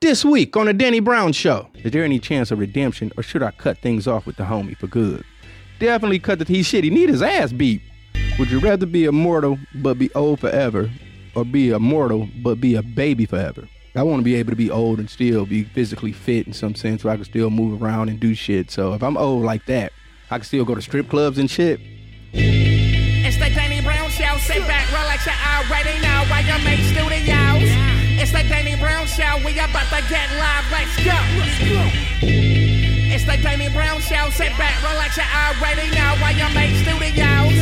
This week on the Danny Brown Show, is there any chance of redemption or should I cut things off with the homie for good? Definitely cut the he shit. He need his ass beat. Would you rather be immortal but be old forever or be immortal but be a baby forever? I want to be able to be old and still be physically fit in some sense where I can still move around and do shit. So if I'm old like that, I can still go to strip clubs and shit. It's the Danny Brown Show. Sit back, relax, you already know YMH Studios. It's the Danny Brown Show. We about to get live. Let's go. Let's go. It's the Danny Brown Show. Sit back, relax, you already know why you make studios.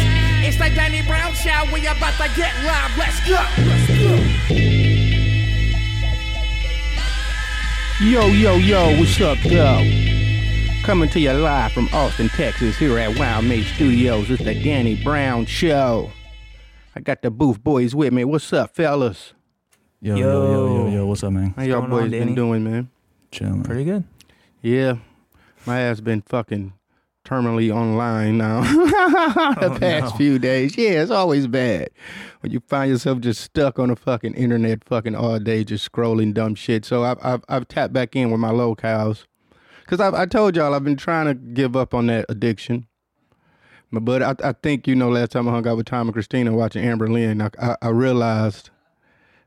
It's the Danny Brown Show. We about to get live. Let's go. Let's go. Yo, yo, yo, what's up, though? Coming to you live from Austin, Texas, here at YMH Studios. It's the Danny Brown Show. I got the booth boys with me. What's up, fellas? Yo, yo, yo, yo, yo, what's up, man? How y'all going on, boys been Danny? doing, man? Chilling. Pretty good. Yeah, my ass been fucking terminally online now the oh, past few days. Yeah, it's always bad when you find yourself just stuck on the fucking internet, fucking all day, just scrolling dumb shit. So I've I've, I've tapped back in with my locales because I I told y'all I've been trying to give up on that addiction. But, but I, I think you know last time I hung out with Tom and Christina watching Amber Lynn, I, I, I realized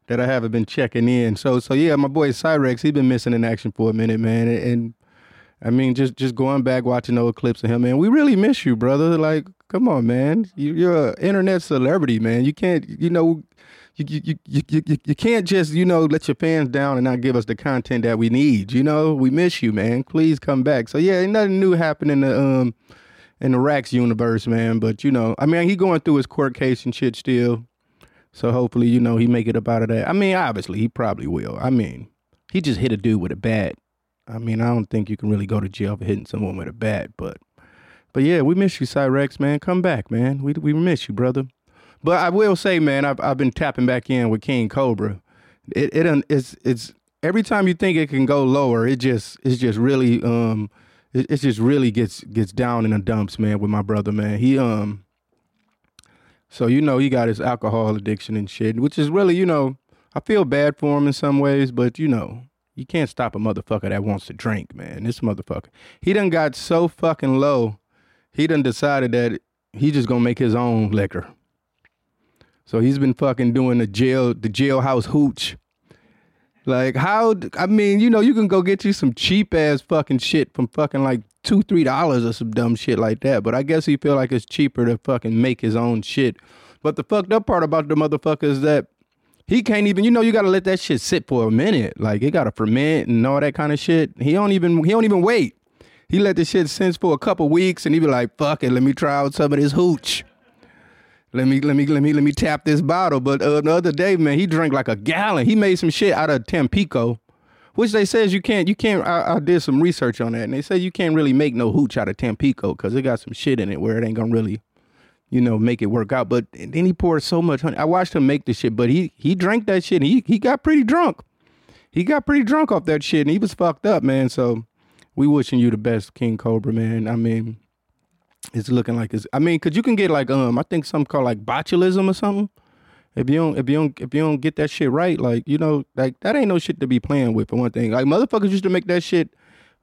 that I haven't been checking in. So so yeah, my boy Cyraxx, he's been missing in action for a minute, man. And, and I mean, just just going back watching old clips of him, man. We really miss you, brother. Like, come on, man. You, you're an internet celebrity, man. You can't, you know, you you, you, you, you can't just you know let your fans down and not give us the content that we need. You know, we miss you, man. Please come back. So yeah, nothing new happening in the um in the Rax universe, man. But you know, I mean, he going through his court case and shit still. So hopefully, you know, he make it up out of that. I mean, obviously, he probably will. I mean, he just hit a dude with a bat. I mean, I don't think you can really go to jail for hitting someone with a bat, but but yeah, we miss you, Cyraxx, man. Come back, man. We we miss you, brother. But I will say, man, I've I've been tapping back in with King Cobra. It it it's it's every time you think it can go lower, it just it's just really um it, it just really gets gets down in the dumps, man. With my brother, man. He um so you know he got his alcohol addiction and shit, which is really you know I feel bad for him in some ways, but you know you can't stop a motherfucker that wants to drink, man. This motherfucker, he done got so fucking low, he done decided that he just gonna make his own liquor. So he's been fucking doing the jail, the jailhouse hooch. Like how? I mean, you know, you can go get you some cheap ass fucking shit from fucking like two, three dollars or some dumb shit like that. But I guess he feel like it's cheaper to fucking make his own shit. But the fucked up part about the motherfucker is that he can't even. You know, you gotta let that shit sit for a minute. Like it gotta ferment and all that kind of shit. He don't even. He don't even wait. He let the shit sit for a couple weeks and he be like, "Fuck it, let me try out some of this hooch." Let me let me let me let me tap this bottle. But uh, the other day, man, he drank like a gallon. He made some shit out of Tampico, which they says you can't you can't. I, I did some research on that, and they say you can't really make no hooch out of Tampico because it got some shit in it where it ain't gonna really, you know, make it work out. But then he poured so much honey. I watched him make the shit, but he he drank that shit. And he he got pretty drunk. He got pretty drunk off that shit, and he was fucked up, man. So we wishing you the best, King Cobra, man. I mean it's looking like it's. I mean, cause you can get like um, I think something called like botulism or something. If you don't, if you don't, if you don't get that shit right, like you know, like that ain't no shit to be playing with. For one thing, like motherfuckers used to make that shit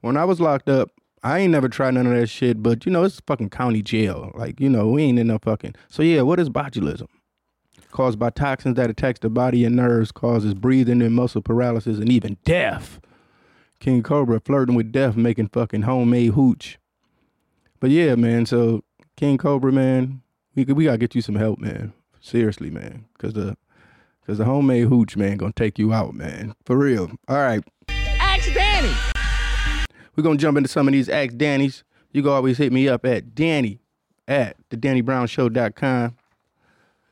when I was locked up. I ain't never tried none of that shit, but you know, it's fucking county jail. Like you know, we ain't in no fucking. So yeah, what is botulism? Caused by toxins that attacks the body and nerves, causes breathing and muscle paralysis, and even death. King Cobra flirting with death, making fucking homemade hooch. But yeah, man. So King Cobra, man, we we gotta get you some help, man. Seriously, man, cause the cause the homemade hooch, man, gonna take you out, man. For real. All right, Ask Danny. we're gonna jump into some of these Ask Danny's. You can always hit me up at Danny at the DannyBrownShow.com.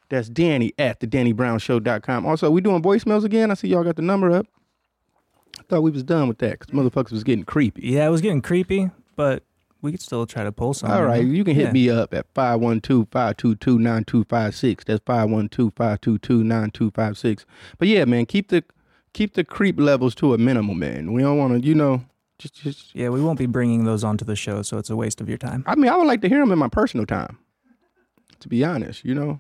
That's Danny at the DannyBrownShow.com. Also, we doing voicemails again. I see y'all got the number up. I thought we was done with that because motherfuckers was getting creepy. Yeah, it was getting creepy, but we could still try to pull some. All right, you can hit Yeah. me up at 512-522-9256. That's 512-522-9256. But yeah, man, keep the keep the creep levels to a minimum, man. We don't want to, you know, just just Yeah, we won't be bringing those onto the show, so it's a waste of your time. I mean, I would like to hear them in my personal time. To be honest, you know.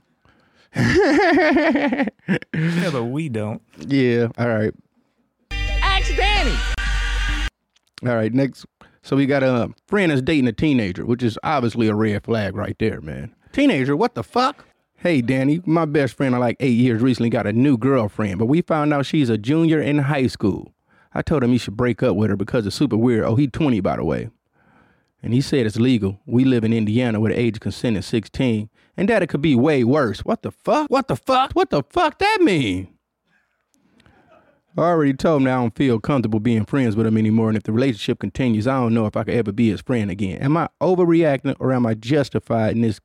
Yeah, but we don't. Yeah, all right. Ask Danny. All right, next. So we got a friend that's dating a teenager, which is obviously a red flag right there, man. Teenager, what the fuck? Hey, Danny, my best friend of like eight years recently got a new girlfriend, but we found out she's a junior in high school. I told him he should break up with her because it's super weird. Oh, he 20, by the way. And he said it's legal. We live in Indiana where the age of consent is 16, and that it could be way worse. What the fuck? What the fuck? What the fuck that mean? I already told him that I don't feel comfortable being friends with him anymore, and if the relationship continues, I don't know if I could ever be his friend again. Am I overreacting or am I justified in this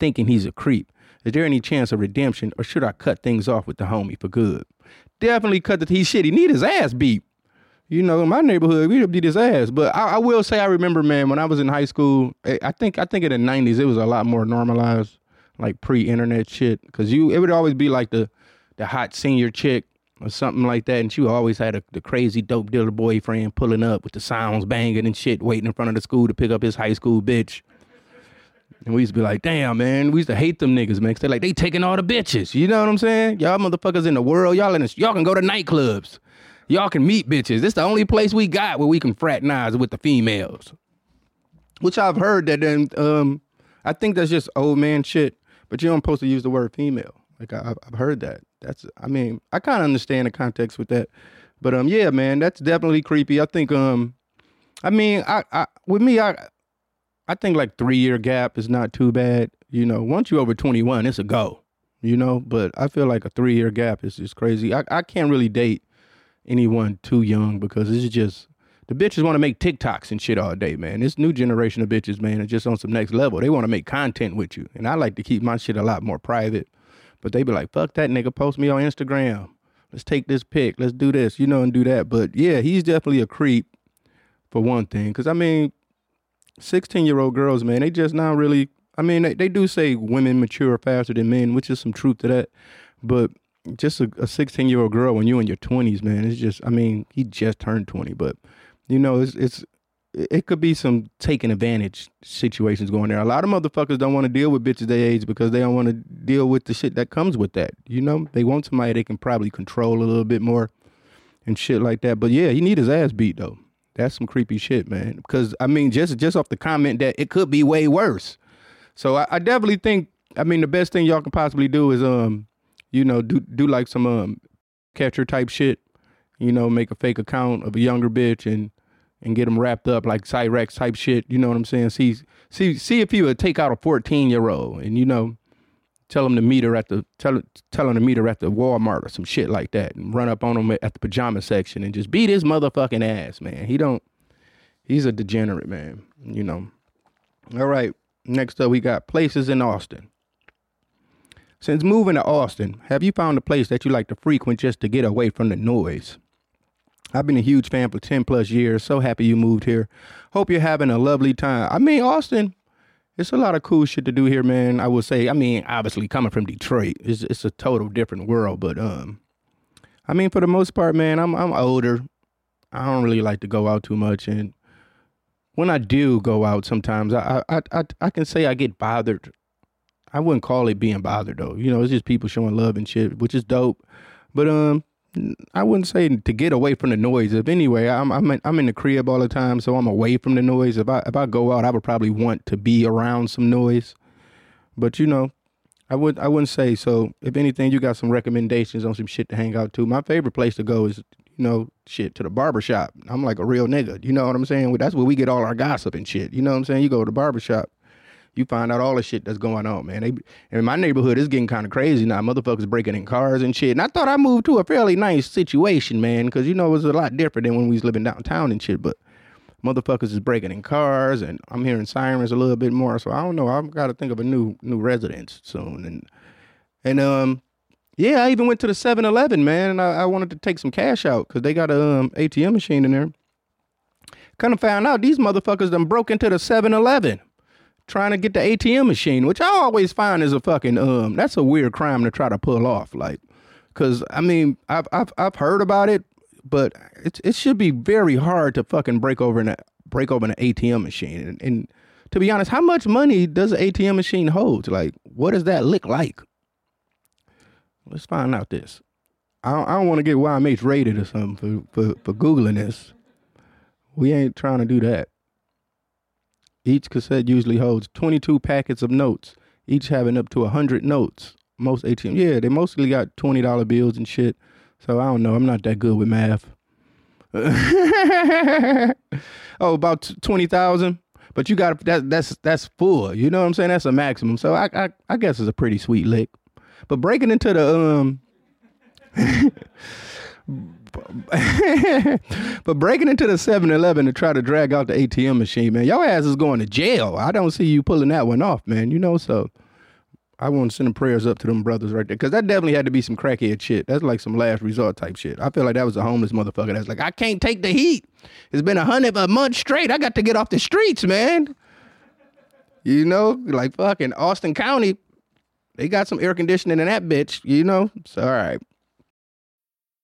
thinking he's a creep? Is there any chance of redemption, or should I cut things off with the homie for good? Definitely cut the he shit. He need his ass beat. You know, in my neighborhood, we beat his ass. But I, I will say, I remember, man, when I was in high school, I I think I think in the '90s it was a lot more normalized, like pre-internet shit, because you it would always be like the the hot senior chick or something like that, and she always had a, the crazy dope dealer boyfriend pulling up with the sounds banging and shit, waiting in front of the school to pick up his high school bitch. And we used to be like, damn, man, we used to hate them niggas, man. 'cause they're like, they taking all the bitches. You know what I'm saying? Y'all motherfuckers in the world, y'all in the, y'all can go to nightclubs. Y'all can meet bitches. This the only place we got where we can fraternize with the females. Which I've heard that then um I think that's just old man shit, but you don't supposed to use the word female. Like I, I've heard that. That's I mean I kind of understand the context with that, but um yeah man that's definitely creepy. I think um I mean I, I with me I I think like three year gap is not too bad. You know once you over twenty one it's a go. You know but I feel like a three year gap is just crazy. I I can't really date anyone too young because it's just the bitches want to make TikToks and shit all day, man. This new generation of bitches, man, is just on some next level. They want to make content with you. And I like to keep my shit a lot more private. But they be like, fuck that nigga, post me on Instagram. Let's take this pic. Let's do this, you know, and do that. But yeah, he's definitely a creep for one thing. Cause I mean, 16 year old girls, man, they just not really, I mean, they, they do say women mature faster than men, which is some truth to that. But just a 16 year old girl when you in your 20s, man, it's just, I mean, he just turned 20, but you know, it's it's it could be some taking advantage situations going there. A lot of motherfuckers don't want to deal with bitches their age because they don't want to deal with the shit that comes with that. You know, they want somebody they can probably control a little bit more and shit like that. But yeah, he need his ass beat though. That's some creepy shit, man. Because I mean, just just off the comment that it could be way worse. So I, I definitely think I mean the best thing y'all can possibly do is um, you know, do do like some um catcher type shit. You know, make a fake account of a younger bitch and and get them wrapped up like Cyraxx type shit. You know what I'm saying? See see see if he would take out a 14 year old and you know tell him to meet her at the tell tell him to meet her at the Walmart or some shit like that and run up on him at the pajama section and just beat his motherfucking ass, man. He don't he's a degenerate, man. You know. All right. Next up we got places in Austin. Since moving to Austin, have you found a place that you like to frequent just to get away from the noise? I've been a huge fan for 10 plus years. So happy you moved here. Hope you're having a lovely time. I mean, Austin, it's a lot of cool shit to do here, man. I would say, I mean, obviously coming from Detroit, it's it's a total different world, but um I mean, for the most part, man, I'm I'm older. I don't really like to go out too much and when I do go out sometimes, I I I, I can say I get bothered. I wouldn't call it being bothered though. You know, it's just people showing love and shit, which is dope. But um I wouldn't say to get away from the noise. If anyway, I'm I'm in, I'm in the crib all the time, so I'm away from the noise. If I if I go out, I would probably want to be around some noise. But you know, I would I wouldn't say so. If anything, you got some recommendations on some shit to hang out to. My favorite place to go is you know shit to the barber shop. I'm like a real nigga. You know what I'm saying? That's where we get all our gossip and shit. You know what I'm saying? You go to the barber shop you find out all the shit that's going on, man. They, in my neighborhood, it's getting kind of crazy now. Motherfuckers breaking in cars and shit. And I thought I moved to a fairly nice situation, man, because you know it was a lot different than when we was living downtown and shit. But motherfuckers is breaking in cars, and I'm hearing sirens a little bit more. So I don't know. I've got to think of a new new residence soon. And and um, yeah, I even went to the 7-Eleven, man, and I, I wanted to take some cash out because they got a um, ATM machine in there. Kind of found out these motherfuckers done broke into the 7-Eleven trying to get the ATM machine, which I always find is a fucking um that's a weird crime to try to pull off. Like, cause I mean I've I've I've heard about it, but it it should be very hard to fucking break over an break open an ATM machine. And, and to be honest, how much money does an ATM machine hold? Like, what does that look like? Let's find out this. I don't, don't want to get YMH rated or something for, for, for Googling this. We ain't trying to do that. Each cassette usually holds 22 packets of notes, each having up to 100 notes. Most ATM, yeah, they mostly got $20 bills and shit. So I don't know. I'm not that good with math. oh, about 20,000. But you got that that's that's full. You know what I'm saying? That's a maximum. So I I, I guess it's a pretty sweet lick. But breaking into the um but breaking into the 7-Eleven to try to drag out the ATM machine, man, your ass is going to jail. I don't see you pulling that one off, man. You know, so I want to send prayers up to them brothers right there. Cause that definitely had to be some crackhead shit. That's like some last resort type shit. I feel like that was a homeless motherfucker that's like, I can't take the heat. It's been a hundred a month straight. I got to get off the streets, man. You know, like fucking Austin County, they got some air conditioning in that bitch, you know? So all right.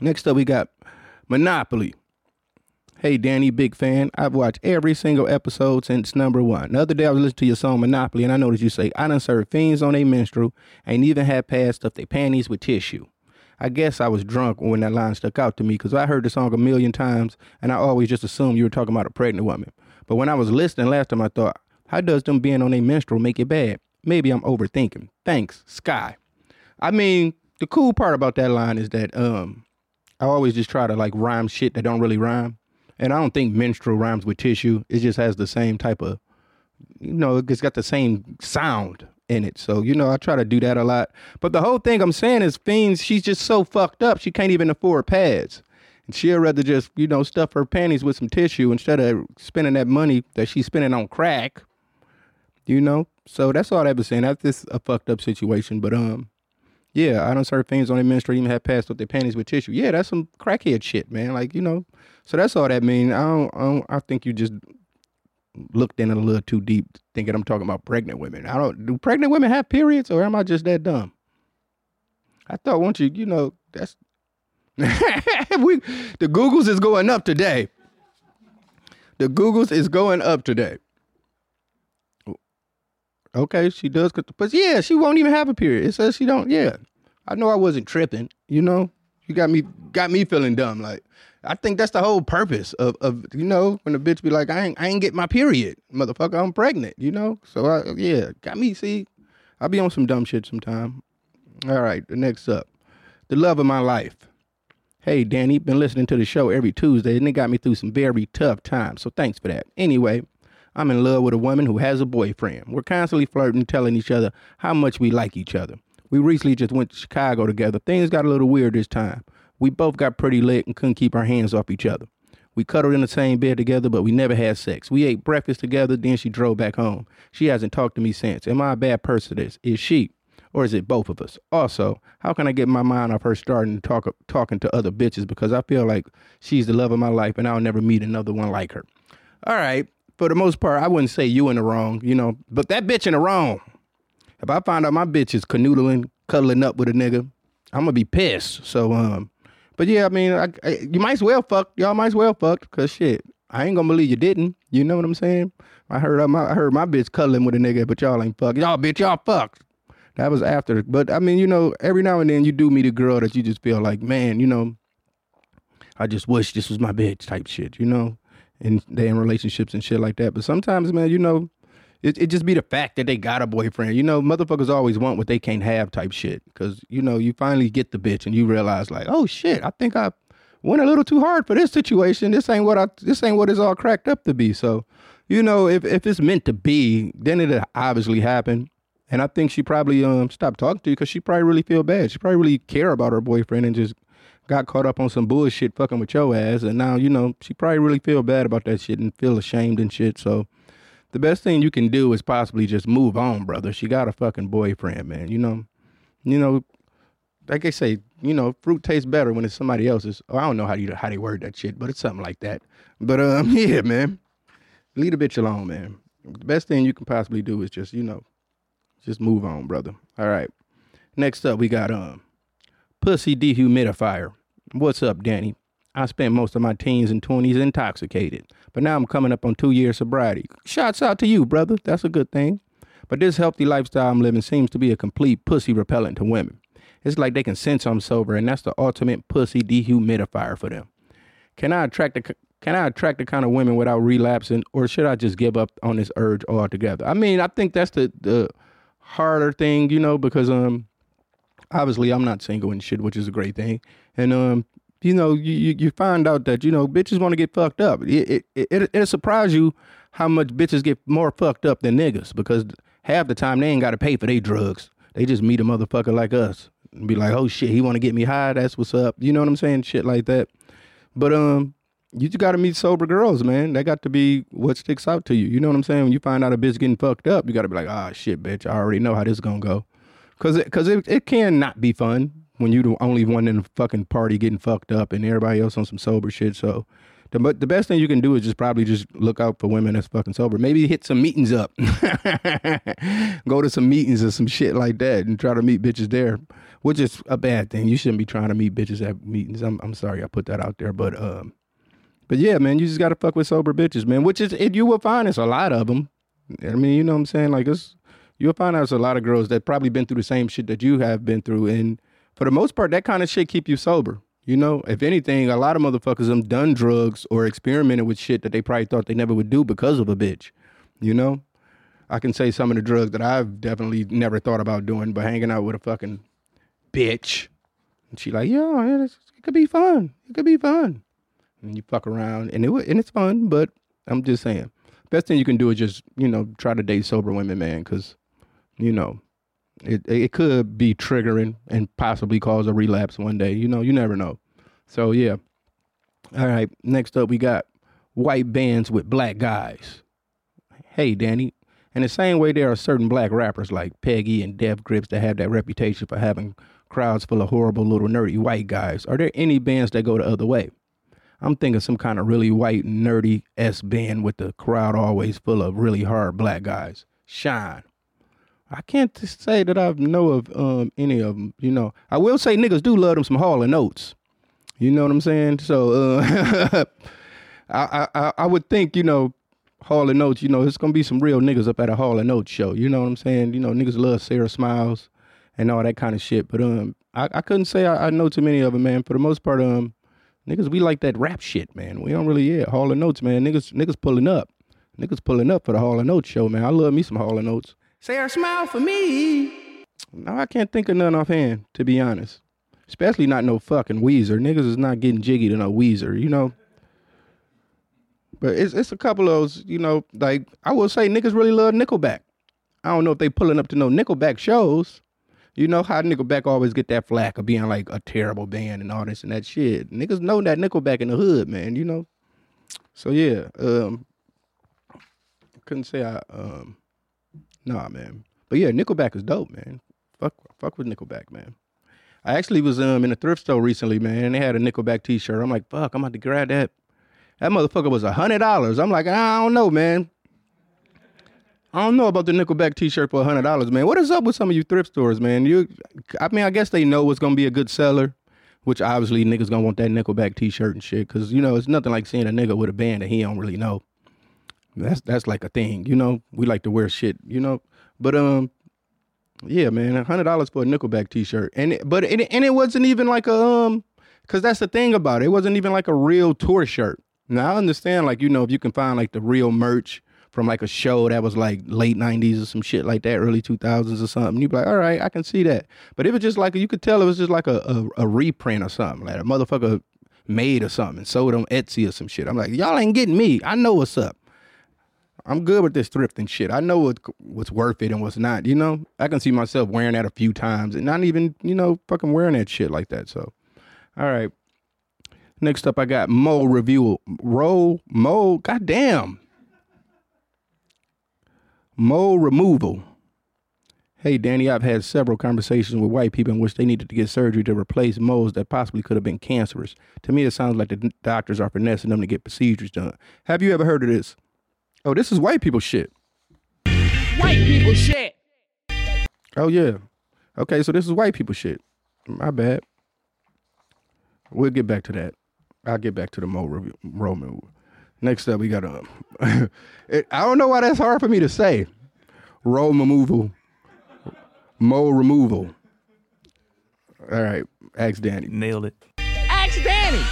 Next up, we got Monopoly. Hey, Danny, big fan. I've watched every single episode since number one. The other day, I was listening to your song Monopoly, and I noticed you say, I done served fiends on a menstrual, ain't even had past stuff they panties with tissue. I guess I was drunk when that line stuck out to me because I heard the song a million times, and I always just assumed you were talking about a pregnant woman. But when I was listening last time, I thought, how does them being on a menstrual make it bad? Maybe I'm overthinking. Thanks, Sky. I mean, the cool part about that line is that um, I always just try to like rhyme shit that don't really rhyme. And I don't think menstrual rhymes with tissue. It just has the same type of, you know, it's got the same sound in it. So, you know, I try to do that a lot. But the whole thing I'm saying is Fiends, she's just so fucked up, she can't even afford pads. And she'd rather just, you know, stuff her panties with some tissue instead of spending that money that she's spending on crack. You know? So that's all I was saying. That's just a fucked up situation. But um, yeah, I don't serve things on administrator even have passed up their panties with tissue. Yeah, that's some crackhead shit, man. Like, you know. So that's all that mean. I don't, I don't I think you just looked in a little too deep thinking I'm talking about pregnant women. I don't do pregnant women have periods or am I just that dumb? I thought once you, you know, that's we the Googles is going up today. The Googles is going up today. Okay, she does, but yeah, she won't even have a period. It says she don't. Yeah, I know I wasn't tripping. You know, you got me got me feeling dumb. Like I think that's the whole purpose of of you know when a bitch be like I ain't I ain't get my period, motherfucker. I'm pregnant. You know, so I, yeah, got me. See, I be on some dumb shit sometime. All right, the next up, the love of my life. Hey, Danny, been listening to the show every Tuesday, and it got me through some very tough times. So thanks for that. Anyway, I'm in love with a woman who has a boyfriend. We're constantly flirting, telling each other how much we like each other. We recently just went to Chicago together. Things got a little weird this time. We both got pretty lit and couldn't keep our hands off each other. We cuddled in the same bed together, but we never had sex. We ate breakfast together, then she drove back home. She hasn't talked to me since. Am I a bad person? This is she, or is it both of us? Also, how can I get my mind off her starting to talk talking to other bitches because I feel like she's the love of my life and I'll never meet another one like her. All right, for the most part, I wouldn't say you in the wrong, you know, but that bitch in the wrong. If I find out my bitch is canoodling, cuddling up with a nigga, I'm gonna be pissed. So, um, but yeah, I mean, I, I, you might as well fuck. Y'all might as well fuck, cause shit, I ain't gonna believe you didn't. You know what I'm saying? I heard my, I heard my bitch cuddling with a nigga, but y'all ain't fuck. Y'all bitch, y'all fucked. That was after. But I mean, you know, every now and then you do meet a girl that you just feel like, man, you know, I just wish this was my bitch type shit, you know? And they in relationships and shit like that. But sometimes, man, you know, it, it just be the fact that they got a boyfriend. You know, motherfuckers always want what they can't have type shit. Cause, you know, you finally get the bitch and you realize like, oh shit, I think I went a little too hard for this situation. This ain't what I this ain't what it's all cracked up to be. So, you know, if if it's meant to be, then it obviously happened. And I think she probably um stopped talking to you because she probably really feel bad. She probably really care about her boyfriend and just got caught up on some bullshit fucking with your ass. And now, you know, she probably really feel bad about that shit and feel ashamed and shit. So the best thing you can do is possibly just move on, brother. She got a fucking boyfriend, man. You know, you know, like I say, you know, fruit tastes better when it's somebody else's. Oh, I don't know how you how they word that shit, but it's something like that. But um, yeah, man, leave a bitch alone, man. The best thing you can possibly do is just, you know, just move on, brother. All right. Next up, we got um, pussy dehumidifier. What's up, Danny? I spent most of my teens and 20s intoxicated, but now I'm coming up on two years sobriety. Shouts out to you, brother. That's a good thing. But this healthy lifestyle I'm living seems to be a complete pussy repellent to women. It's like they can sense I'm sober, and that's the ultimate pussy dehumidifier for them. Can I attract the can I attract the kind of women without relapsing, or should I just give up on this urge altogether? I mean, I think that's the the harder thing, you know, because um, obviously I'm not single and shit, which is a great thing, and um, you know, you you find out that you know bitches want to get fucked up. It it it it'll surprise you how much bitches get more fucked up than niggas because half the time they ain't got to pay for their drugs. They just meet a motherfucker like us and be like, oh shit, he want to get me high. That's what's up. You know what I'm saying? Shit like that. But um, you just got to meet sober girls, man. That got to be what sticks out to you. You know what I'm saying? When you find out a bitch getting fucked up, you got to be like, ah, shit, bitch. I already know how this is gonna go. Cause it, cause it, it can not be fun when you're the only one in the fucking party getting fucked up and everybody else on some sober shit. So the, but the best thing you can do is just probably just look out for women that's fucking sober. Maybe hit some meetings up. Go to some meetings or some shit like that and try to meet bitches there, which is a bad thing. You shouldn't be trying to meet bitches at meetings. I'm I'm sorry I put that out there, but um, but yeah, man, you just gotta fuck with sober bitches, man. Which is it, you will find it's a lot of them. I mean, you know what I'm saying? Like it's you'll find out it's a lot of girls that probably been through the same shit that you have been through, and for the most part, that kind of shit keep you sober. You know, if anything, a lot of motherfuckers have done drugs or experimented with shit that they probably thought they never would do because of a bitch. You know, I can say some of the drugs that I've definitely never thought about doing, but hanging out with a fucking bitch, and she like, yeah, it could be fun. It could be fun, and you fuck around, and it and it's fun. But I'm just saying, best thing you can do is just you know try to date sober women, man, because you know it it could be triggering and possibly cause a relapse one day. You know, you never know. So yeah. All right. Next up, we got white bands with black guys. Hey, Danny. In the same way, there are certain black rappers like Peggy and Death Grips that have that reputation for having crowds full of horrible little nerdy white guys. Are there any bands that go the other way? I'm thinking some kind of really white nerdy S band with the crowd always full of really hard black guys. Shine. I can't say that I know of um, any of them. You know, I will say niggas do love them some Hall and Oates. You know what I'm saying? So uh, I, I I would think you know Hall and Oates. You know, it's gonna be some real niggas up at a Hall and Oates show. You know what I'm saying? You know, niggas love Sara Smiles and all that kind of shit. But um, I, I couldn't say I, I know too many of them, man. For the most part, um, niggas we like that rap shit, man. We don't really yeah Hall and Oates, man. Niggas niggas pulling up. Niggas pulling up for the Hall and Oates show, man. I love me some Hall and Oates. Sara Smile for me. No, I can't think of none offhand, to be honest. Especially not no fucking Weezer. Niggas is not getting jiggy to no Weezer, you know? But it's it's a couple of those, you know, like I will say niggas really love Nickelback. I don't know if they pulling up to no Nickelback shows. You know how Nickelback always get that flack of being like a terrible band and all this and that shit. Niggas know that Nickelback in the hood, man, you know? So yeah, um couldn't say I um Nah, man. But yeah, Nickelback is dope, man. Fuck, fuck with Nickelback, man. I actually was um in a thrift store recently, man, and they had a Nickelback T-shirt. I'm like, fuck, I'm about to grab that. That motherfucker was a hundred dollars. I'm like, I don't know, man. I don't know about the Nickelback T-shirt for a hundred dollars, man. What is up with some of you thrift stores, man? You, I mean, I guess they know it's gonna be a good seller, which obviously niggas gonna want that Nickelback T-shirt and shit, cause you know it's nothing like seeing a nigga with a band that he don't really know. That's that's like a thing, you know. We like to wear shit, you know. But um, yeah, man, a hundred dollars for a Nickelback T-shirt, and it, but it, and it wasn't even like a um, cause that's the thing about it. It wasn't even like a real tour shirt. Now I understand, like you know, if you can find like the real merch from like a show that was like late '90s or some shit like that, early 2000s or something, you'd be like, all right, I can see that. But it was just like you could tell it was just like a a, a reprint or something. Like a motherfucker made or something, sold on Etsy or some shit. I'm like, y'all ain't getting me. I know what's up. I'm good with this thrifting shit. I know what what's worth it and what's not. You know, I can see myself wearing that a few times and not even you know fucking wearing that shit like that. So, all right. Next up, I got Mo review. Roll Mo. Goddamn. Mo removal. Hey, Danny, I've had several conversations with white people in which they needed to get surgery to replace moles that possibly could have been cancerous. To me, it sounds like the doctors are finessing them to get procedures done. Have you ever heard of this? Oh, this is white people shit. White people shit. Oh, yeah. Okay, so this is white people shit. My bad. We'll get back to that. I'll get back to the Mo review, Mo. Next up, we got um. it, I don't know why that's hard for me to say. Roll removal, Mo removal. All right, ask Danny. Nailed it. Ask Danny.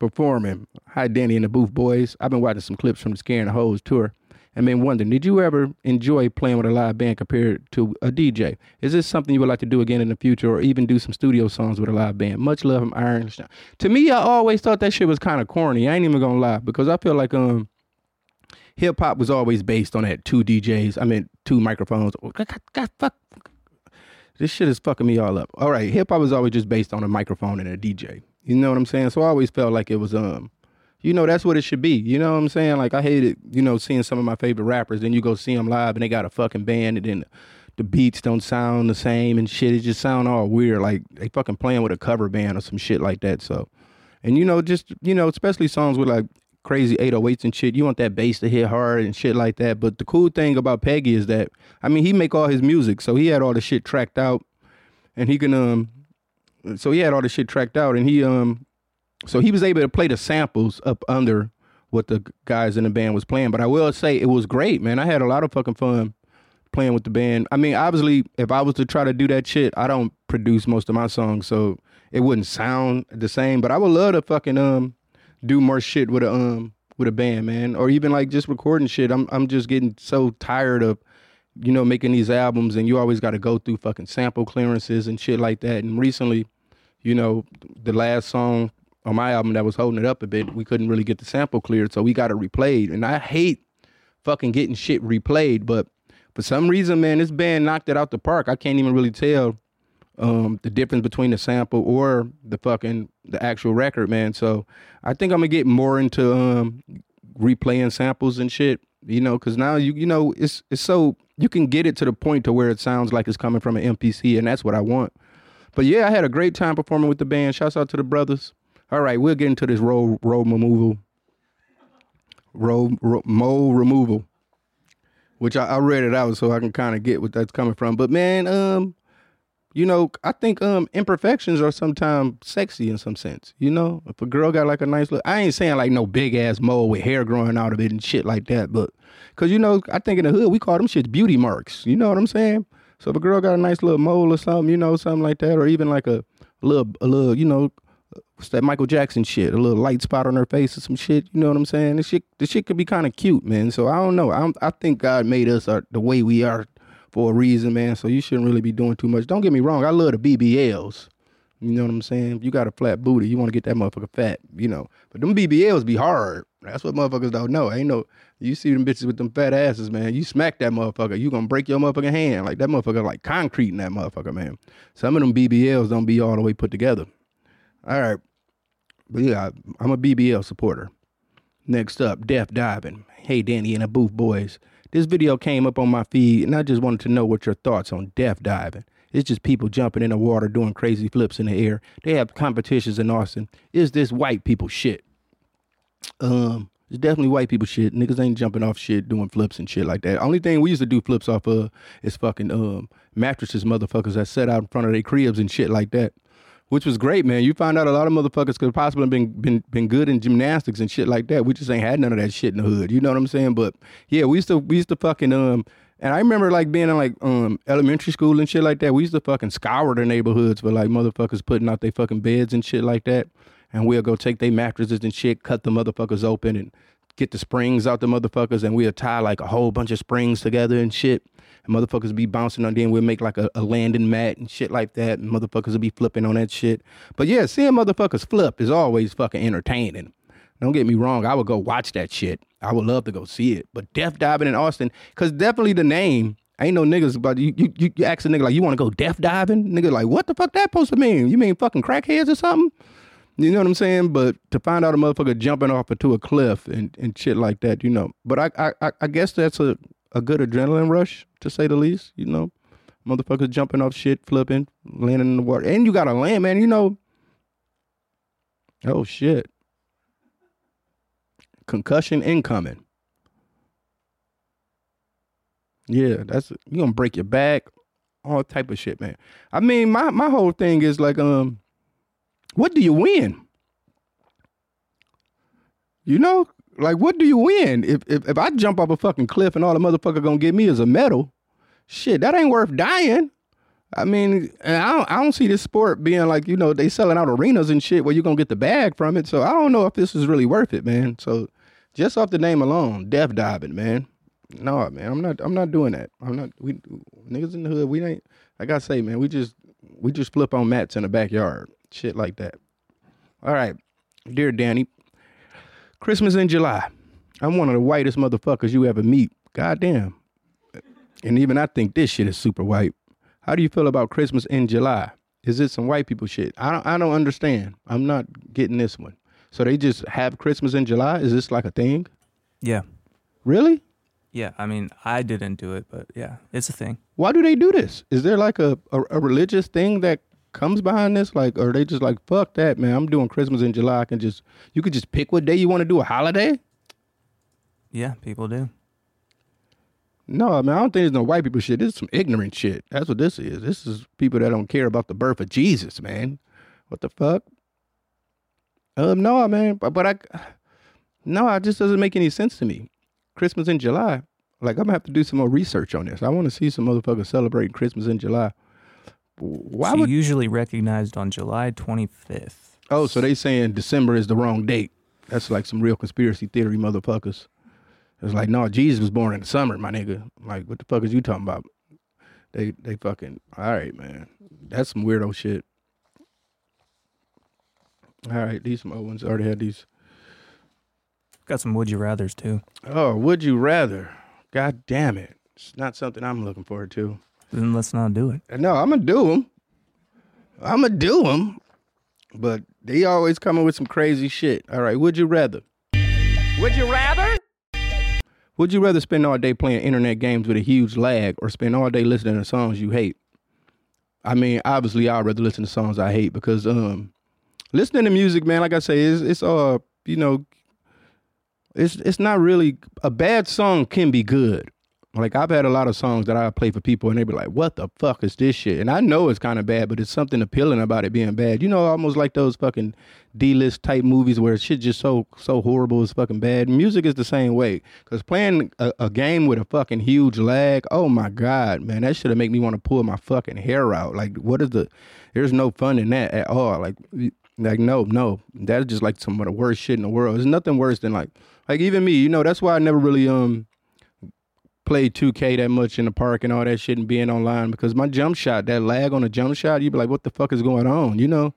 Performing. Hi, Danny and the Booth Boys. I've been watching some clips from the Scaring the Hoes tour and been wondering, did you ever enjoy playing with a live band compared to a DJ? Is this something you would like to do again in the future or even do some studio songs with a live band? Much love from Iron. To me, I always thought that shit was kind of corny. I ain't even gonna lie because I feel like um hip hop was always based on that two DJs. I mean two microphones. God, God, fuck. This shit is fucking me all up. All right, hip hop was always just based on a microphone and a DJ. You know what I'm saying? So I always felt like it was um you know, that's what it should be. You know what I'm saying? Like I hated, you know, seeing some of my favorite rappers. Then you go see them live and they got a fucking band, and then the beats don't sound the same and shit. It just sound all weird. Like they fucking playing with a cover band or some shit like that. So, and you know, just you know, especially songs with like crazy 808s and shit. You want that bass to hit hard and shit like that. But the cool thing about Peggy is that I mean, he make all his music, so he had all the shit tracked out, and he can um, so he had all the shit tracked out, and he um so he was able to play the samples up under what the guys in the band was playing. But I will say it was great, man. I had a lot of fucking fun playing with the band. I mean, obviously, if I was to try to do that shit, I don't produce most of my songs, so it wouldn't sound the same. But I would love to fucking um do more shit with a um with a band, man, or even like just recording shit. I'm I'm just getting so tired of you know making these albums, and you always got to go through fucking sample clearances and shit like that. And recently, you know, the last song on my album that was holding it up a bit, we couldn't really get the sample cleared, so we got it replayed. And I hate fucking getting shit replayed, but for some reason, man, this band knocked it out the park. I can't even really tell um, the difference between the sample or the fucking the actual record, man. So I think I'm gonna get more into um, replaying samples and shit. You know, because now you you know it's it's so you can get it to the point to where it sounds like it's coming from an MPC, and that's what I want. But yeah, I had a great time performing with the band. Shouts out to the brothers. All right, we'll get into this road road removal, road ro, mo removal, which I, I read it out so I can kind of get what that's coming from. But man, um, you know, I think um imperfections are sometimes sexy in some sense. You know, if a girl got like a nice look, I ain't saying like no big ass mole with hair growing out of it and shit like that, but because you know, I think in the hood we call them shits beauty marks. You know what I'm saying? So if a girl got a nice little mole or something, you know, something like that, or even like a, little, a little, you know, what's that Michael Jackson shit? A little light spot on her face or some shit. You know what I'm saying? This shit, this shit could be kind of cute, man. So I don't know. I I think God made us uh, the way we are for a reason, man. So you shouldn't really be doing too much. Don't get me wrong. I love the BBLs. You know what I'm saying? You got a flat booty. You want to get that motherfucker fat, you know. But them BBLs be hard. That's what motherfuckers don't know. Ain't no, you see them bitches with them fat asses, man. You smack that motherfucker, you gonna break your motherfucking hand. Like that motherfucker like concrete in that motherfucker, man. Some of them BBLs don't be all the way put together. All right. But yeah, I'm a BBL supporter. Next up, Death Diving. Hey, Danny and the Booth Boys. This video came up on my feed, and I just wanted to know what your thoughts on death diving. It's just people jumping in the water doing crazy flips in the air. They have competitions in Austin. Is this white people shit? Um, it's definitely white people shit. Niggas ain't jumping off shit doing flips and shit like that. Only thing we used to do flips off of is fucking um mattresses, motherfuckers that set out in front of their cribs and shit like that which was great, man. You find out a lot of motherfuckers could possibly been been been good in gymnastics and shit like that. We just ain't had none of that shit in the hood. You know what I'm saying? But yeah, we used to we used to fucking um and I remember like being in like um elementary school and shit like that. We used to fucking scour the neighborhoods for like motherfuckers putting out their fucking beds and shit like that. And we'll go take their mattresses and shit, cut the motherfuckers open and get the springs out the motherfuckers and we'll tie like a whole bunch of springs together and shit. And motherfuckers be bouncing on then we'll make like a, a landing mat and shit like that. And motherfuckers will be flipping on that shit. But yeah, seeing motherfuckers flip is always fucking entertaining. Don't get me wrong, I would go watch that shit. I would love to go see it. But death diving in Austin, cause definitely the name, ain't no niggas but you you you, you ask a nigga like you wanna go death diving? Nigga like, what the fuck that supposed to mean? You mean fucking crackheads or something? You know what I'm saying? But to find out a motherfucker jumping off into a cliff and, and shit like that, you know. But I I I guess that's a, a good adrenaline rush, to say the least, you know. Motherfuckers jumping off shit, flipping, landing in the water. And you gotta land, man, you know. Oh shit. Concussion incoming. Yeah, that's you gonna break your back, all type of shit, man. I mean, my my whole thing is like, um, what do you win? You know, like what do you win if if, if I jump off a fucking cliff and all the motherfucker gonna give me is a medal? Shit, that ain't worth dying. I mean, I don't, I don't see this sport being like you know they selling out arenas and shit where you gonna get the bag from it. So I don't know if this is really worth it, man. So just off the name alone, death diving, man. No, man, I'm not. I'm not doing that. I'm not. We niggas in the hood. We ain't. Like I say, man, we just we just flip on mats in the backyard, shit like that. All right, dear Danny, Christmas in July. I'm one of the whitest motherfuckers you ever meet. Goddamn. And even I think this shit is super white. How do you feel about Christmas in July? Is it some white people shit? I don't. I don't understand. I'm not getting this one. So they just have Christmas in July? Is this like a thing? Yeah. Really? Yeah. I mean, I didn't do it, but yeah, it's a thing. Why do they do this? Is there like a, a, a religious thing that comes behind this? Like, are they just like, fuck that, man? I'm doing Christmas in July. I can just, you could just pick what day you want to do a holiday? Yeah, people do. No, I mean, I don't think it's no white people shit. This is some ignorant shit. That's what this is. This is people that don't care about the birth of Jesus, man. What the fuck? Um, no, man. But, but I, no, it just doesn't make any sense to me. Christmas in July. Like, I'm gonna have to do some more research on this. I want to see some motherfuckers celebrating Christmas in July. Why so would? usually recognized on July 25th. Oh, so they saying December is the wrong date. That's like some real conspiracy theory motherfuckers. It's like, no, Jesus was born in the summer, my nigga. Like, what the fuck is you talking about? They they fucking all right, man. That's some weirdo shit. All right, these some old ones already had these. Got some would you rather's too. Oh, would you rather? God damn it! It's not something I'm looking forward to. Then let's not do it. No, I'm gonna do them. I'm gonna do them, but they always coming with some crazy shit. All right, would you rather? Would you rather? Would you rather spend all day playing internet games with a huge lag or spend all day listening to songs you hate? I mean, obviously, I'd rather listen to songs I hate because um, listening to music, man, like I say, it's it's uh, you know, it's it's not really a bad song can be good. Like I've had a lot of songs that I play for people and they be like, "What the fuck is this shit?" And I know it's kind of bad, but it's something appealing about it being bad. You know, almost like those fucking D-list type movies where shit just so so horrible is fucking bad. Music is the same way. Cause playing a, a game with a fucking huge lag, oh my god, man, that should have make me want to pull my fucking hair out. Like, what is the? There's no fun in that at all. Like, like no, no, that's just like some of the worst shit in the world. There's nothing worse than like, like even me. You know, that's why I never really um played 2K that much in the park and all that shit and being online because my jump shot, that lag on a jump shot, you'd be like, what the fuck is going on? You know?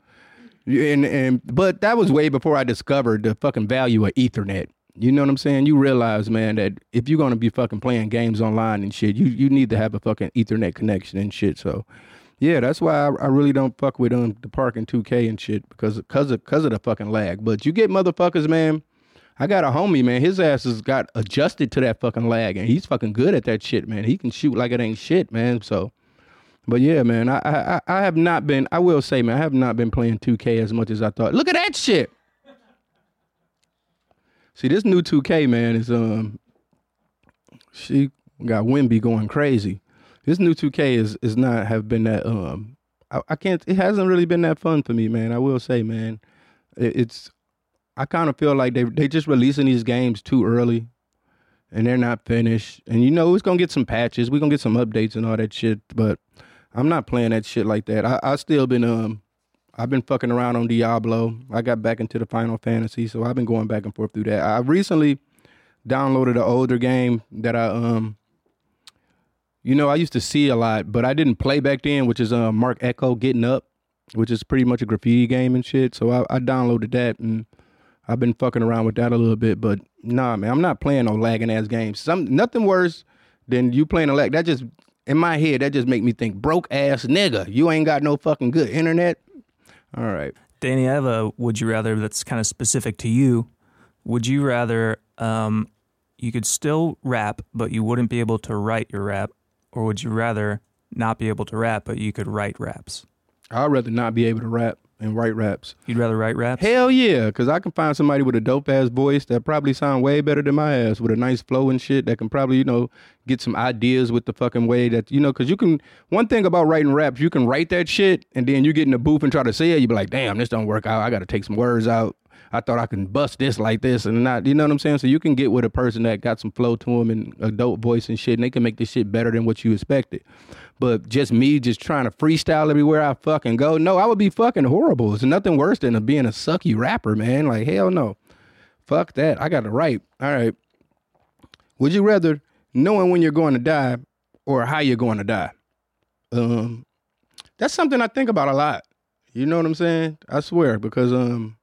And and but that was way before I discovered the fucking value of Ethernet. You know what I'm saying? You realize, man, that if you're gonna be fucking playing games online and shit, you you need to have a fucking Ethernet connection and shit. So yeah, that's why I, I really don't fuck with um the park and 2K and shit because cause of cause of the fucking lag. But you get motherfuckers, man. I got a homie, man. His ass has got adjusted to that fucking lag, and he's fucking good at that shit, man. He can shoot like it ain't shit, man. So, but yeah, man, I I I have not been. I will say, man, I have not been playing 2K as much as I thought. Look at that shit. See, this new 2K, man, is um, she got Wimby going crazy. This new 2K is is not have been that um, I, I can't. It hasn't really been that fun for me, man. I will say, man, it, it's I kind of feel like they they just releasing these games too early, and they're not finished. And you know, it's gonna get some patches. We're gonna get some updates and all that shit. But I'm not playing that shit like that. I I still been um I've been fucking around on Diablo. I got back into the Final Fantasy, so I've been going back and forth through that. I recently downloaded an older game that I um you know, I used to see a lot, but I didn't play back then, which is uh Marc Ecko Getting Up, which is pretty much a graffiti game and shit. So I, I downloaded that and I've been fucking around with that a little bit, but nah, man, I'm not playing no lagging ass games. Some nothing worse than you playing a lag. That just in my head, that just make me think broke ass nigga. You ain't got no fucking good internet. All right. Danny, I have a would you rather that's kind of specific to you. Would you rather um, you could still rap, but you wouldn't be able to write your rap, or would you rather not be able to rap, but you could write raps? I'd rather not be able to rap and write raps. You'd rather write raps? Hell yeah, because I can find somebody with a dope ass voice that probably sound way better than my ass with a nice flow and shit that can probably, you know, get some ideas with the fucking way that, you know, because you can, one thing about writing raps, you can write that shit and then you get in the booth and try to say it, you be like, damn, this don't work out. I got to take some words out. I thought I can bust this like this and not, you know what I'm saying? So you can get with a person that got some flow to them and a dope voice and shit, and they can make this shit better than what you expected. But just me just trying to freestyle everywhere I fucking go, no, I would be fucking horrible. It's nothing worse than being a sucky rapper, man. Like, hell no. Fuck that. I got to write. All right. Would you rather knowing when you're going to die or how you're going to die? Um, that's something I think about a lot. You know what I'm saying? I swear, because um,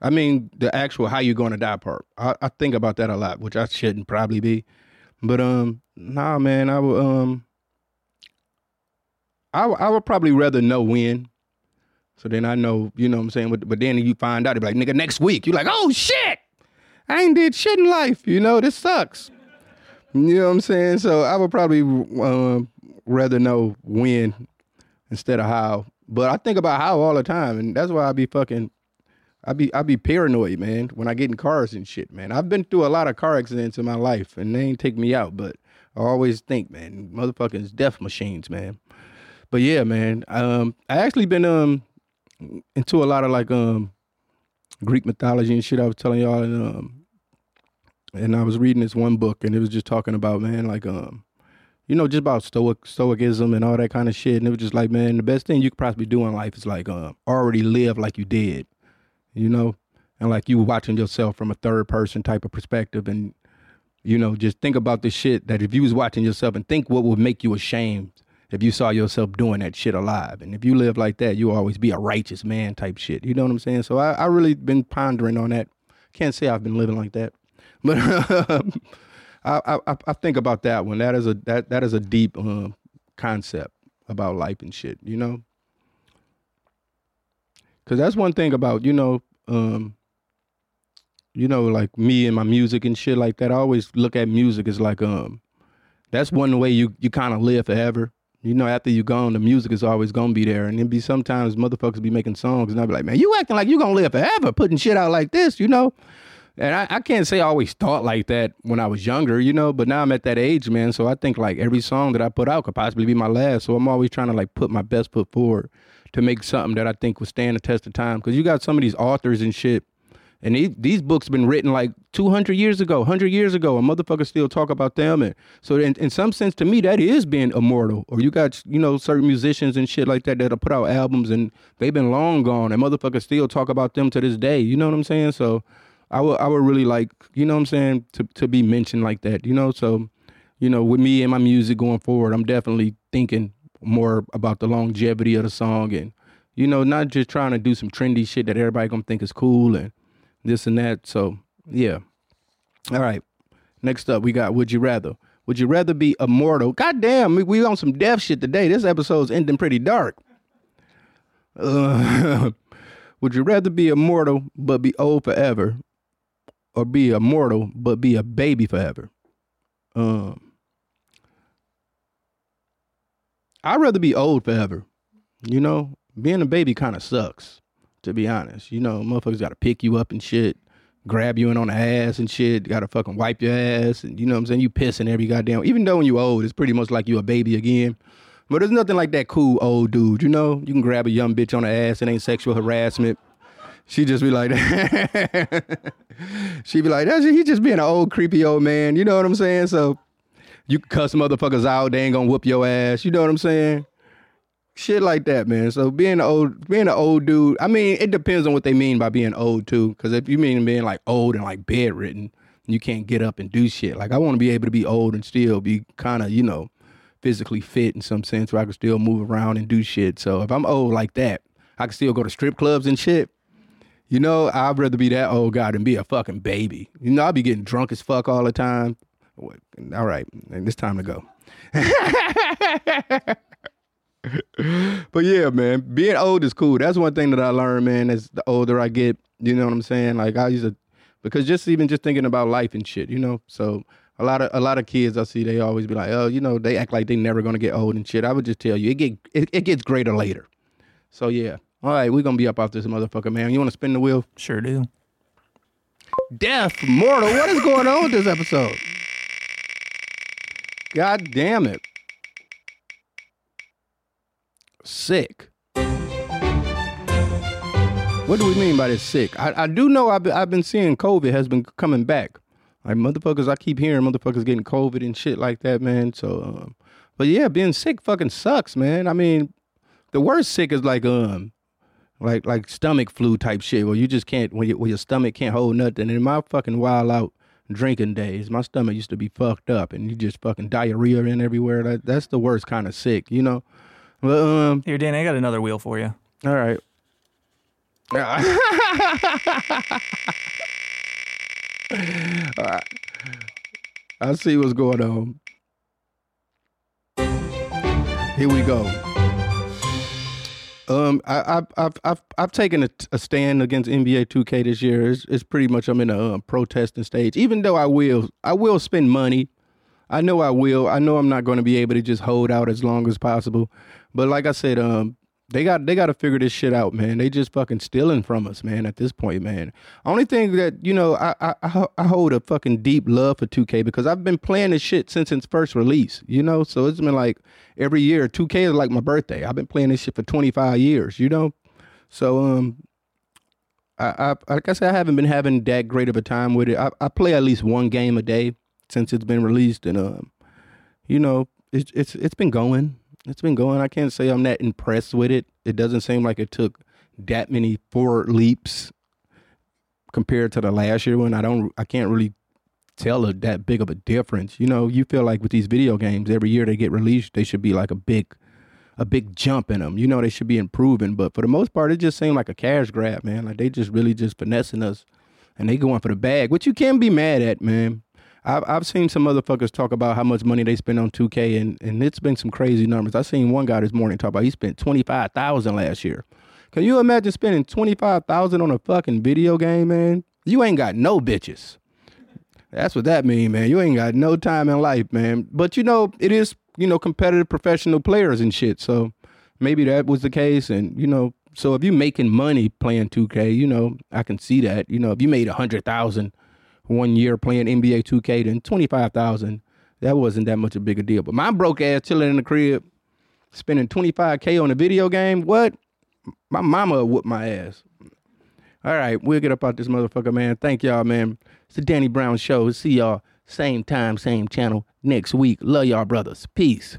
I mean the actual how you're going to die part. I, I think about that a lot, which I shouldn't probably be, but um, nah, man, I would um, I would- I would probably rather know when. So then I know, you know what I'm saying? But, but then you find out, they be like, nigga, next week. You're like, oh shit, I ain't did shit in life. You know, this sucks. You know what I'm saying? So I would probably um, rather know when instead of how. But I think about how all the time, and that's why I be fucking, I be I be paranoid, man, when I get in cars and shit, man. I've been through a lot of car accidents in my life, and they ain't take me out, but I always think, man, motherfuckers death machines, man. But yeah, man, um, I actually been um into a lot of like um Greek mythology and shit. I was telling y'all, and um, and I was reading this one book, and it was just talking about man, like um, you know, just about stoic stoicism and all that kind of shit. And it was just like, man, the best thing you could possibly do in life is like um, already live like you did, you know, and like you were watching yourself from a third person type of perspective, and you know, just think about the shit that if you was watching yourself and think what would make you ashamed if you saw yourself doing that shit alive. And if you live like that, you'll always be a righteous man type shit. You know what I'm saying? So I, I really been pondering on that. Can't say I've been living like that, but I, I I think about that one. That is a that that is a deep um, concept about life and shit. You know, because that's one thing about you know um, you know like me and my music and shit like that. I always look at music as like um that's one way you you kind of live forever. You know, after you gone, the music is always gonna be there, and then be sometimes motherfuckers be making songs, and I be like, man, you acting like you gonna live forever, putting shit out like this, you know. And I, I can't say I always thought like that when I was younger, you know, but now I'm at that age, man. So I think like every song that I put out could possibly be my last. So I'm always trying to like put my best foot forward to make something that I think will stand the test of time. Because you got some of these authors and shit and these, these books been written like 200 years ago, 100 years ago, and motherfuckers still talk about them. And so, in, in some sense, to me, that is being immortal. Or you got, you know, certain musicians and shit like that that'll put out albums and they've been long gone, and motherfuckers still talk about them to this day. You know what I'm saying? So, I would, I would really like, you know what I'm saying, to, to be mentioned like that, you know? So, you know, with me and my music going forward, I'm definitely thinking more about the longevity of the song and, you know, not just trying to do some trendy shit that everybody gonna think is cool and this and that. So yeah. All right. Next up, we got Would You Rather. Would you rather be immortal? God damn, we, on some death shit today. This episode's ending pretty dark. Uh, would you rather be immortal but be old forever, or be immortal but be a baby forever? Um, I'd rather be old forever. You know, being a baby kind of sucks to be honest. You know, motherfuckers got to pick you up and shit, grab you in on the ass and shit, got to fucking wipe your ass. And you know what I'm saying? You pissing every goddamn, even though when you old, it's pretty much like you a baby again. But there's nothing like that cool old dude, you know? You can grab a young bitch on the ass, it ain't sexual harassment. She just be like, she be like, that's he just being an old creepy old man. You know what I'm saying? So you can cuss motherfuckers out, they ain't gonna whoop your ass. You know what I'm saying? Shit like that, man. So being an old, being an old dude. I mean, it depends on what they mean by being old too. Because if you mean being like old and like bedridden, you can't get up and do shit. Like I want to be able to be old and still be kind of, you know, physically fit in some sense where I can still move around and do shit. So if I'm old like that, I can still go to strip clubs and shit. You know, I'd rather be that old guy than be a fucking baby. You know, I'll be getting drunk as fuck all the time. All right, and it's time to go. but yeah, man, being old is cool. That's one thing that I learned, man. As the older I get, you know what I'm saying? Like I used to, because just even just thinking about life and shit, you know. So a lot of a lot of kids I see, they always be like, oh, you know, they act like they never gonna get old and shit. I would just tell you, it get it, it gets greater later. So yeah, all right, we're gonna be up off this motherfucker, man. You want to spin the wheel? Sure do. Death, mortal. What is going on with this episode? God damn it. Sick. What do we mean by this sick? I, I do know I've been, I've been seeing COVID has been coming back. Like motherfuckers, I keep hearing motherfuckers getting COVID and shit like that, man. So, um, but yeah, being sick fucking sucks, man. I mean, the worst sick is like um, like like stomach flu type shit, where you just can't when, you, when your stomach can't hold nothing. And in my fucking wild out drinking days, my stomach used to be fucked up, and you just fucking diarrhea in everywhere. That that's the worst kind of sick, you know. But um, Here, Danny, I got another wheel for you. all right. All right. I see what's going on. Here we go. Um, I, I, I've, I've, I've taken a, a stand against NBA 2K this year. It's, it's pretty much I'm in a um, protesting stage. Even though I will, I will spend money. I know I will. I know I'm not going to be able to just hold out as long as possible. But like I said, um, they got they got to figure this shit out, man. They just fucking stealing from us, man. At this point, man. Only thing that you know, I I I hold a fucking deep love for 2K because I've been playing this shit since its first release. You know, so it's been like every year. 2K is like my birthday. I've been playing this shit for 25 years. You know, so um, I, I like I said, I haven't been having that great of a time with it. I, I play at least one game a day since it's been released, and um, you know, it's it's it's been going. It's been going. I can't say I'm that impressed with it. It doesn't seem like it took that many forward leaps compared to the last year one. I don't. I can't really tell a, that big of a difference. You know, you feel like with these video games, every year they get released, they should be like a big, a big jump in them. You know, they should be improving. But for the most part, it just seemed like a cash grab, man. Like they just really just finessing us, and they going for the bag, which you can be mad at, man. I've I've seen some motherfuckers talk about how much money they spend on 2K, and, and it's been some crazy numbers. I seen one guy this morning talk about he spent twenty five thousand last year. Can you imagine spending twenty five thousand on a fucking video game, man? You ain't got no bitches. That's what that mean, man. You ain't got no time in life, man. But you know, it is you know competitive professional players and shit. So maybe that was the case, and you know, so if you're making money playing 2K, you know, I can see that. You know, if you made a hundred thousand one year playing NBA 2K, then 25,000, that wasn't that much a bigger deal. But my broke ass chilling in the crib, spending 25K on a video game, what? My mama whooped my ass. All right, we'll get up out this motherfucker, man. Thank y'all, man. It's the Danny Brown Show. See y'all same time, same channel next week. Love y'all, brothers. Peace.